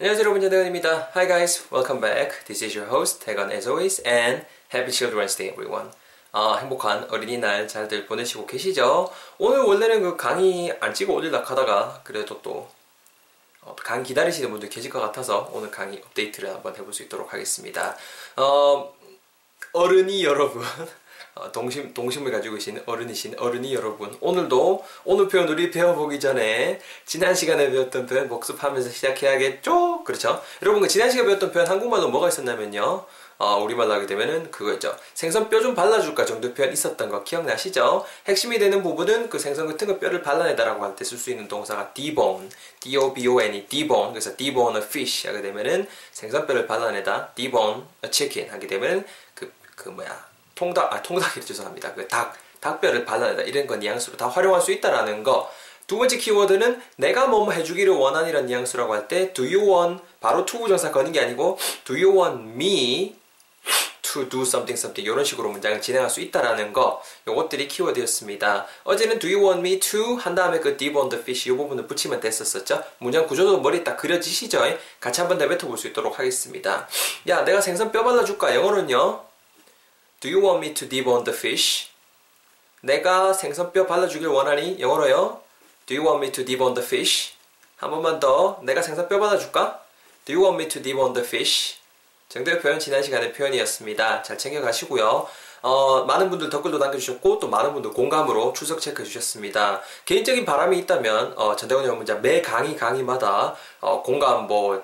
안녕하세요 여러분 전대건입니다. Hi guys, welcome back. This is your host 대건 as always and Happy Children's Day everyone. 아, 행복한 어린이날 잘들 보내시고 계시죠? 오늘 원래는 그 강의 안 찍어 올리려 하다가 그래도 또 어, 강의 기다리시는 분들 계실 것 같아서 오늘 강의 업데이트를 한번 해볼 수 있도록 하겠습니다. 어, 어른이 여러분 어, 동심, 동심을 가지고 계신 어른이신 어른이 여러분 오늘도 오늘 표현 우리 배워보기 전에 지난 시간에 배웠던 표현 복습하면서 시작해야겠죠? 그렇죠? 여러분 그 지난 시간에 배웠던 표현 한국말로 뭐가 있었냐면요 어, 우리말로 하게 되면은 그거죠 생선 뼈 좀 발라줄까 정도 표현 있었던 거 기억나시죠? 핵심이 되는 부분은 그 생선 같은 거 뼈를 발라내다라고 할 때 쓸 수 있는 동사가 debone, d-o-b-o-n-e, debone 그래서 debone a fish 하게 되면은 생선 뼈를 발라내다 debone a chicken 하게 되면 그, 그 뭐야 통닭, 아, 통닭이 죄송합니다. 그 닭, 닭뼈를 발라내다 이런 건 뉘앙스로 다 활용할 수 있다라는 거. 두 번째 키워드는 내가 뭐뭐 해주기를 원하니란 뉘앙스라고 할 때 do you want 바로 to 부정사 거는 게 아니고 do you want me to do something something 이런 식으로 문장을 진행할 수 있다라는 거 요것들이 키워드였습니다. 어제는 do you want me to 한 다음에 그 deep on the fish 이 부분을 붙이면 됐었었죠. 문장 구조도 머리에 딱 그려지시죠? 같이 한번 더 뱉어볼 수 있도록 하겠습니다. 야 내가 생선 뼈 발라줄까? 영어로는요. Do you want me to debone the fish? 내가 생선뼈 발라주길 원하니 영어로요. Do you want me to debone the fish? 한 번만 더. 내가 생선뼈 발라줄까? Do you want me to debone the fish? 정도의 표현 지난 시간의 표현이었습니다. 잘 챙겨가시고요. 어, 많은 분들 댓글도 남겨주셨고 또 많은 분들 공감으로 출석 체크해 주셨습니다. 개인적인 바람이 있다면 어, 전대건 여러분 매 강의 강의마다 어, 공감 뭐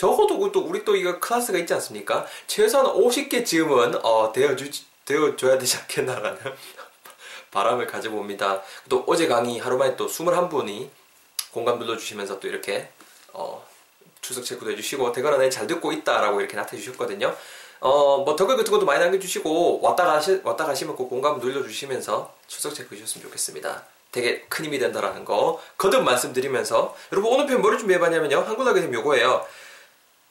적어도 또 우리 또 이거 클래스가 있지 않습니까? 최소한 50개쯤은 어, 되어주, 되어줘야 되지 않겠나라는 바람을 가져봅니다. 또 어제 강의 하루 만에 또 21분이 공감 눌러주시면서 또 이렇게 어, 출석 체크도 해주시고 대거나 잘 듣고 있다라고 이렇게 나타내 주셨거든요. 어, 뭐 댓글 같은 것도 많이 남겨주시고 왔다 가시 왔다 가시면 꼭 공감 눌러주시면서 출석 체크 해 주셨으면 좋겠습니다. 되게 큰 힘이 된다라는 거 거듭 말씀드리면서 여러분 오늘 표현 뭐를 준비해봤냐면요 되면 요거예요.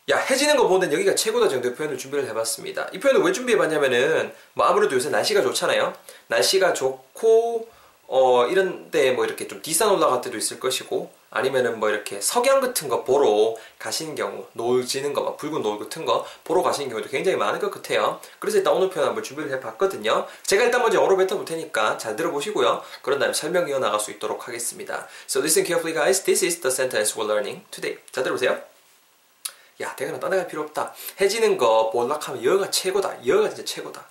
야 해지는 거 보는 여기가 최고다 정도의 표현을 준비를 해봤습니다. 이 표현을 왜 준비해봤냐면은 뭐 아무래도 요새 날씨가 좋잖아요. 날씨가 좋고 어 이런데 뭐 이렇게 좀 뒷산 올라갈 때도 있을 것이고 아니면은 뭐 이렇게 석양 같은 거 보러 가시는 경우 노을 지는 거 막 붉은 노을 같은 거 보러 가시는 경우도 굉장히 많을 것 같아요. 그래서 일단 오늘 표현 한번 준비를 해봤거든요. 제가 일단 먼저 영어로 뱉어볼 테니까 잘 들어보시고요. 그런 다음에 설명 이어나갈 수 있도록 하겠습니다. So listen carefully guys. This is the sentence we're learning today. 잘 들어보세요. 야, 대가나 떠나갈 필요 없다. 해지는 거 볼락하면 여가 최고다. 여가 진짜 최고다.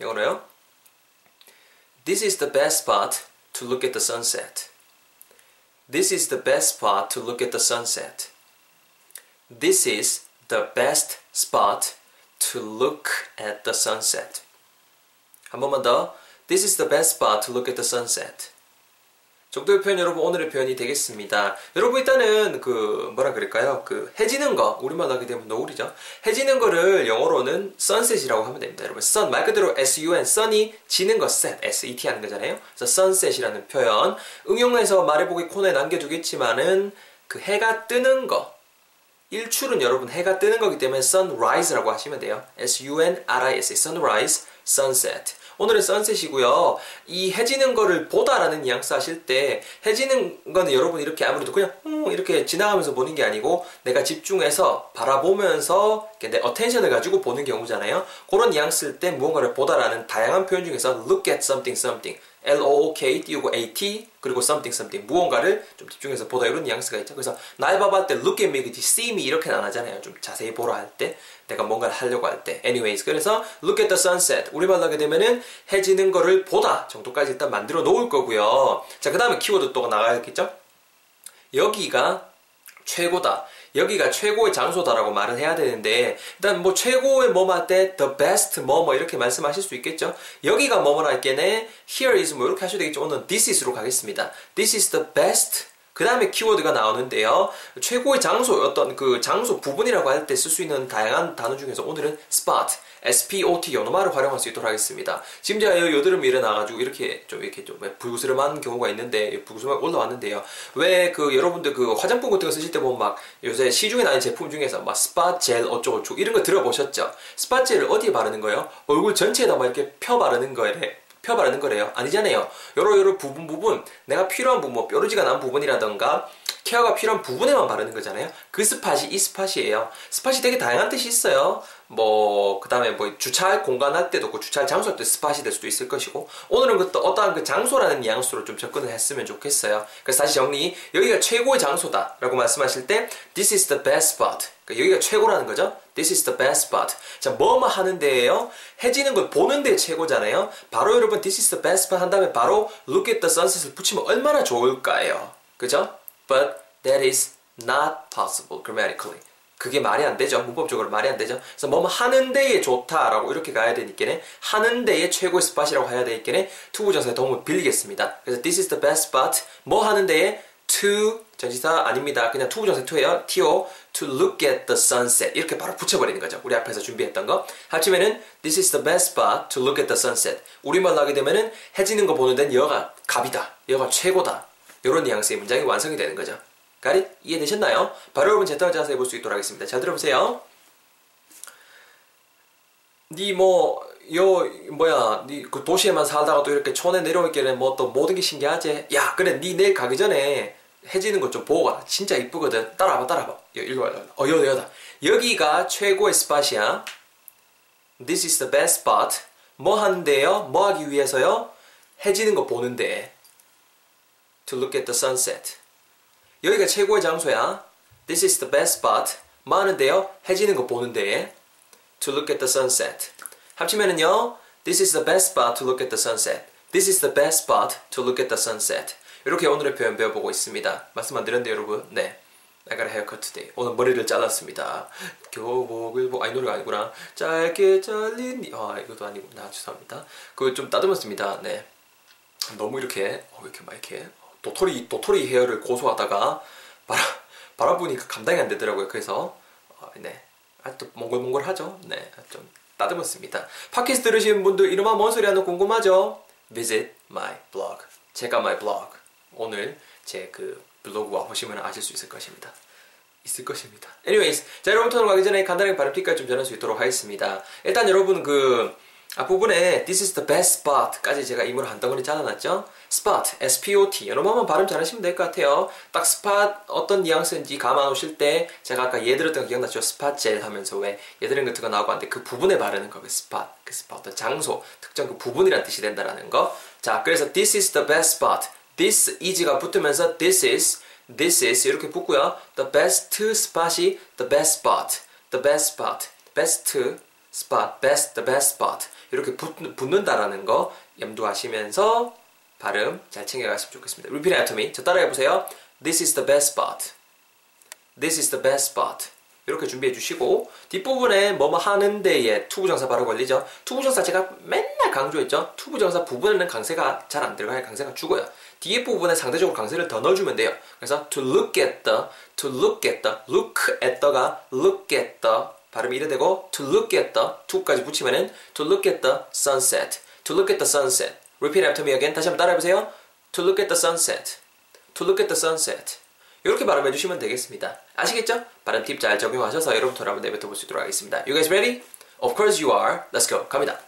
영어로요. This is the best spot to look at the sunset. This is the best spot to look at the sunset. This is the best spot to look at the sunset. 한 번만 더. This is the best spot to look at the sunset. 정도의 표현 여러분 오늘의 표현이 되겠습니다. 여러분 일단은 그 뭐라 그럴까요? 그 해지는 거 우리말로 하게 되면 노을이죠. 해지는 거를 영어로는 sunset이라고 하면 됩니다. 여러분 sun 말 그대로 sun sun이 지는 거 set set 하는 거잖아요. 그래서 sunset이라는 표현 응용해서 말해보기 코너에 남겨두겠지만은 그 해가 뜨는 거 일출은 여러분 해가 뜨는 거기 때문에 sunrise라고 하시면 돼요. s-u-n-r-i-s sunrise, sunset. 오늘은 sunset이고요. 이 해지는 거를 보다라는 뉘앙스 하실 때 해지는 거는 여러분 이렇게 아무래도 그냥 음 이렇게 지나가면서 보는 게 아니고 내가 집중해서 바라보면서 내 attention을 가지고 보는 경우잖아요. 그런 뉘앙스일 때 무언가를 보다라는 다양한 표현 중에서 look at something something L-O-O-K 띄우고 A-T 그리고 something something 무언가를 좀 집중해서 보다 이런 뉘앙스가 있죠. 그래서 날 봐봐 때 look at me 그지 see me 이렇게는 안 하잖아요. 좀 자세히 보라 할 때 내가 뭔가를 하려고 할 때 anyways 그래서 look at the sunset 우리말로 하게 되면은 해지는 거를 보다 정도까지 일단 만들어 놓을 거고요. 자 그 다음에 키워드 또 나가야겠죠. 여기가 최고다. 여기가 최고의 장소다라고 말은 해야 되는데 일단 뭐 최고의 뭐뭐 할때 the best 뭐뭐 뭐 이렇게 말씀하실 수 있겠죠. 여기가 뭐뭐라 할게네 here is 뭐 이렇게 하셔도 되겠죠. 오늘 this is로 가겠습니다. this is the best 그 다음에 키워드가 나오는데요. 최고의 장소, 어떤 그 장소 부분이라고 할 때 쓸 수 있는 다양한 단어 중에서 오늘은 spot, SPOT 연어말을 활용할 수 있도록 하겠습니다. 지금 제가 여드름이 일어나가지고 이렇게 좀 이렇게 좀 불구스름한 경우가 있는데 불구스름하게 올라왔는데요. 왜 그 여러분들 그 화장품 같은 거 쓰실 때 보면 막 요새 시중에 나는 제품 중에서 막 스팟 젤 어쩌고저쩌고 이런 거 들어보셨죠? 스팟 젤을 어디에 바르는 거예요? 얼굴 전체에다 막 이렇게 펴 바르는 거예요. 펴 바르는 거래요. 아니잖아요. 여러 여러 부분 부분 내가 필요한 부분 뭐 뾰루지가 난 부분이라던가 케어가 필요한 부분에만 바르는 거잖아요. 그 spot이 이 spot이에요. spot이 되게 다양한 뜻이 있어요. 뭐, 그 다음에 뭐, 주차할 공간 할 때도 그 주차할 장소 때 spot이 될 수도 있을 것이고, 오늘은 그 어떠한 그 장소라는 뉘앙스로 좀 접근을 했으면 좋겠어요. 그래서 다시 정리, 여기가 최고의 장소다. 라고 말씀하실 때, this is the best spot. 그러니까 여기가 최고라는 거죠. This is the best spot. 자, 뭐뭐 하는 데예요? 해지는 걸 보는 데 최고잖아요. 바로 여러분, this is the best spot 한 다음에 바로 look at the sunset을 붙이면 얼마나 좋을까요? 그죠? But that is not possible grammatically. 그게 말이 안 되죠. 문법적으로 말이 안 되죠. 그래서 뭐뭐 하는 데에 좋다라고 이렇게 가야 되니까는 하는 데에 최고의 spot이라고 해야 되니까는 투부정사의 도움을 빌리겠습니다. 그래서 this is the best spot. 뭐 하는 데에 to 전치사 아닙니다. 그냥 투부정사 to예요. to to look at the sunset 이렇게 바로 붙여버리는 거죠. 우리 앞에서 준비했던 거. 합치면은 this is the best spot to look at the sunset. 우리말로 하게 되면은 해지는 거 보는 데는 여가 갑이다. 여가 최고다. 이런 뉘앙스의 문장이 완성이 되는 거죠. 가리 이해되셨나요? 바로 여러분 제타을 자세히 볼수 있도록 하겠습니다. 잘 들어보세요. 니 뭐, 요, 뭐야, 니 그 도시에만 살다가 또 이렇게 촌에 내려오기에는 뭐 또 모든 게 신기하지? 야, 그래, 니 내일 가기 전에 해지는 것 좀 보고 가라. 진짜 이쁘거든. 따라와봐, 따라와봐. 일로 와, 어, 여다, 여다. 여기가 최고의 스팟이야. This is the best spot. 뭐 하는데요? 뭐 하기 위해서요? 해지는 거 보는데. To look at the sunset. 여기가 최고의 장소야. This is the best spot. 뭐 하는데요? 해지는 거 보는데. To look at the sunset. 합치면은요. This is the best spot to look at the sunset. This is the best spot to look at the sunset. 이렇게 오늘의 표현 배워보고 있습니다. 말씀 안 드렸는데 여러분. 네. I got a haircut today. 오늘 머리를 잘랐습니다. 교복을 보, 아니 노래가 아니구나. 짧게 잘린, 아 이것도 아니구나. 죄송합니다. 그거 좀 따듬었습니다. 네. 너무 이렇게, 어, 이렇게 막 이렇게 도토리 도토리 헤어를 고소하다가 바람 부니까 감당이 안 되더라고요. 그래서 어, 네. 아, 또 몽글몽글하죠. 네. 좀 따듬었습니다. 팟캐스트 들으시는 분들 이름만 뭔 소리 하는 궁금하죠? Visit my blog. 제가 my blog. 오늘 제 그 블로그 와보시면 아실 수 있을 것입니다. 있을 것입니다. Anyways, 자 여러분 토론 가기 전에 간단하게 발음 팁까지 좀 전할 수 있도록 하겠습니다. 일단 여러분 그 앞부분에 This is the best spot까지 제가 임으로 한 덩어리 잘라놨죠? spot, S-P-O-T 여러분만 발음 잘하시면 될 것 같아요. 딱 spot 어떤 뉘앙스인지 감아 놓으실 때 제가 아까 얘 들었던 거 기억났죠? spot 젤 하면서 왜 얘 들은 같은 거 나오고 하는데 그 부분에 바르는 거, 그 spot, 그 spot 어떤 장소, 특정 그 부분이란 뜻이 된다라는 거. 자, 그래서 this is the best spot. this is가 붙으면서 this is, this is 이렇게 붙고요. the best spot이 the best spot, the best spot, best spot, best, the best spot 이렇게 붙, 붙는다라는 거 염두하시면서 발음 잘 챙겨갔으면 좋겠습니다. Repeat after me. 저 따라해 보세요. This is the best spot. This is the best spot. 이렇게 준비해 주시고 뒷부분에 뭐뭐 하는 데에 투부정사 바로 걸리죠. 투부정사 제가 맨날 강조했죠. 투부정사 부분에는 강세가 잘 안 들어가야 강세가 죽어요. 뒤에 부분에 상대적으로 강세를 더 넣어주면 돼요. 그래서 to look at the, to look at the, look at the가 look at the 발음이 이래 되고 to look at the, to까지 붙이면은 to look at the sunset, to look at the sunset. Repeat after me again. 다시 한번 따라해 보세요. To look at the sunset. To look at the sunset. 이렇게 발음해 주시면 되겠습니다. 아시겠죠? 발음 팁 잘 적용하셔서 여러분들 한번 내뱉어 볼 수 있도록 하겠습니다. You guys ready? Of course you are. Let's go. 갑니다.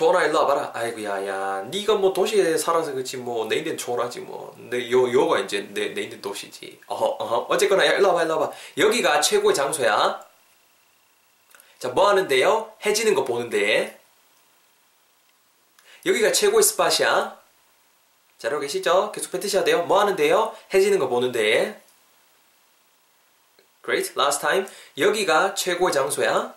조원아 일로 와봐라. 아이고 야야, 네가 뭐 도시에 살아서 그렇지 뭐 내 인생 조원하지 뭐. 내 요 요가 이제 내 내 인생 도시지. 어허 어허. 어쨌거나 야 일로 와봐 일로 와봐. 여기가 최고의 장소야. 자, 뭐 하는데요? 해지는 거 보는데. 여기가 최고의 스팟이야. 잘 알고 계시죠? 계속 뱉으셔야 돼요. 뭐 하는데요? 해지는 거 보는데. Great. Last time. 여기가 최고의 장소야.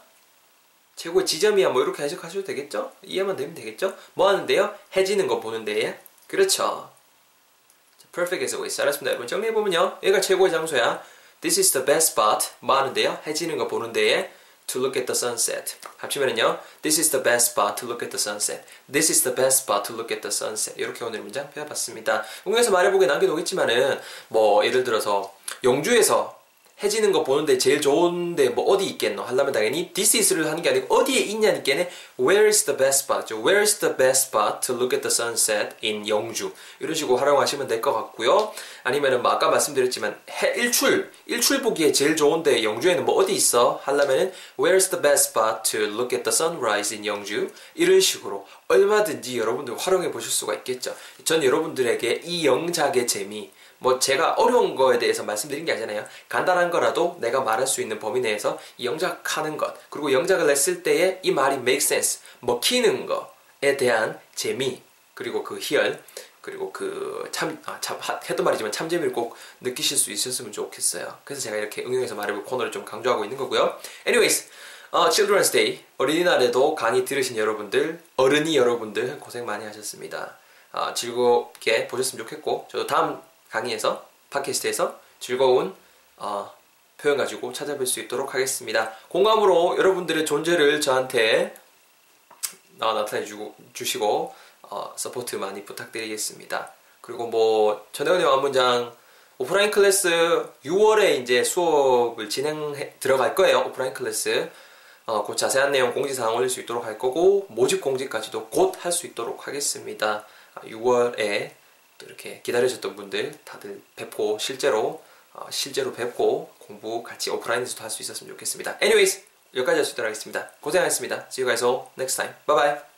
최고의 지점이야. 뭐 이렇게 해석하셔도 되겠죠? 이해만 되면 되겠죠? 뭐 하는데요? 해지는 거 보는데. 그렇죠. Perfect as always. 잘했습니다. 여러분 정리해보면요. 여기가 최고의 장소야. This is the best spot. 뭐 하는데요? 해지는 거 보는데. to look at the sunset. 합치면은요. This is the best spot to look at the sunset. This is the best spot to look at the sunset. 이렇게 오늘 문장 배워봤습니다. 공에서 말해보기에 남겨놓겠지만은 뭐 예를 들어서 영주에서 해지는 거 보는데 제일 좋은데 뭐 어디 있겠노? 하려면 당연히 this is를 하는 게 아니고 어디에 있냐니까는 where is the best spot? where is the best spot to look at the sunset in 영주. 이런 식으로 활용하시면 될 것 같고요. 아니면은 뭐 아까 말씀드렸지만 해, 일출 일출 보기에 제일 좋은데 영주에는 뭐 어디 있어? 하려면은 where is the best spot to look at the sunrise in 영주? 이런 식으로 얼마든지 여러분들 활용해 보실 수가 있겠죠. 전 여러분들에게 이 영작의 재미 뭐 제가 어려운 거에 대해서 말씀드린 게 아니잖아요. 간단한 거라도 내가 말할 수 있는 범위 내에서 이 영작하는 것 그리고 영작을 냈을 때에 이 말이 make sense 먹히는 거에 대한 재미 그리고 그 희열 그리고 그 참, 아, 참, 했던 말이지만 참 재미를 꼭 느끼실 수 있었으면 좋겠어요. 그래서 제가 이렇게 응용해서 말해볼 코너를 좀 강조하고 있는 거고요. anyways, 어, Children's Day 어린이날에도 강의 들으신 여러분들, 어른이 여러분들 고생 많이 하셨습니다. 어, 즐겁게 보셨으면 좋겠고 저도 다음 강의에서 팟캐스트에서 즐거운 어, 표현 가지고 찾아뵐 수 있도록 하겠습니다. 공감으로 여러분들의 존재를 저한테 어, 나타내 주고, 주시고 어, support 많이 부탁드리겠습니다. 그리고 뭐 전혜원의 완문장 오프라인 클래스 6월에 이제 수업을 진행 들어갈 거예요. 오프라인 클래스 어, 그 자세한 내용 공지사항 올릴 수 있도록 할 거고 모집 공지까지도 곧 할 수 있도록 하겠습니다. 6월에 아, 또 이렇게 기다리셨던 분들 다들 뵙고 실제로 어, 실제로 뵙고 공부 같이 오프라인에서도 할 수 있었으면 좋겠습니다. Anyways 여기까지 할 수 있도록 하겠습니다. 고생하셨습니다. See you guys all next time. Bye bye.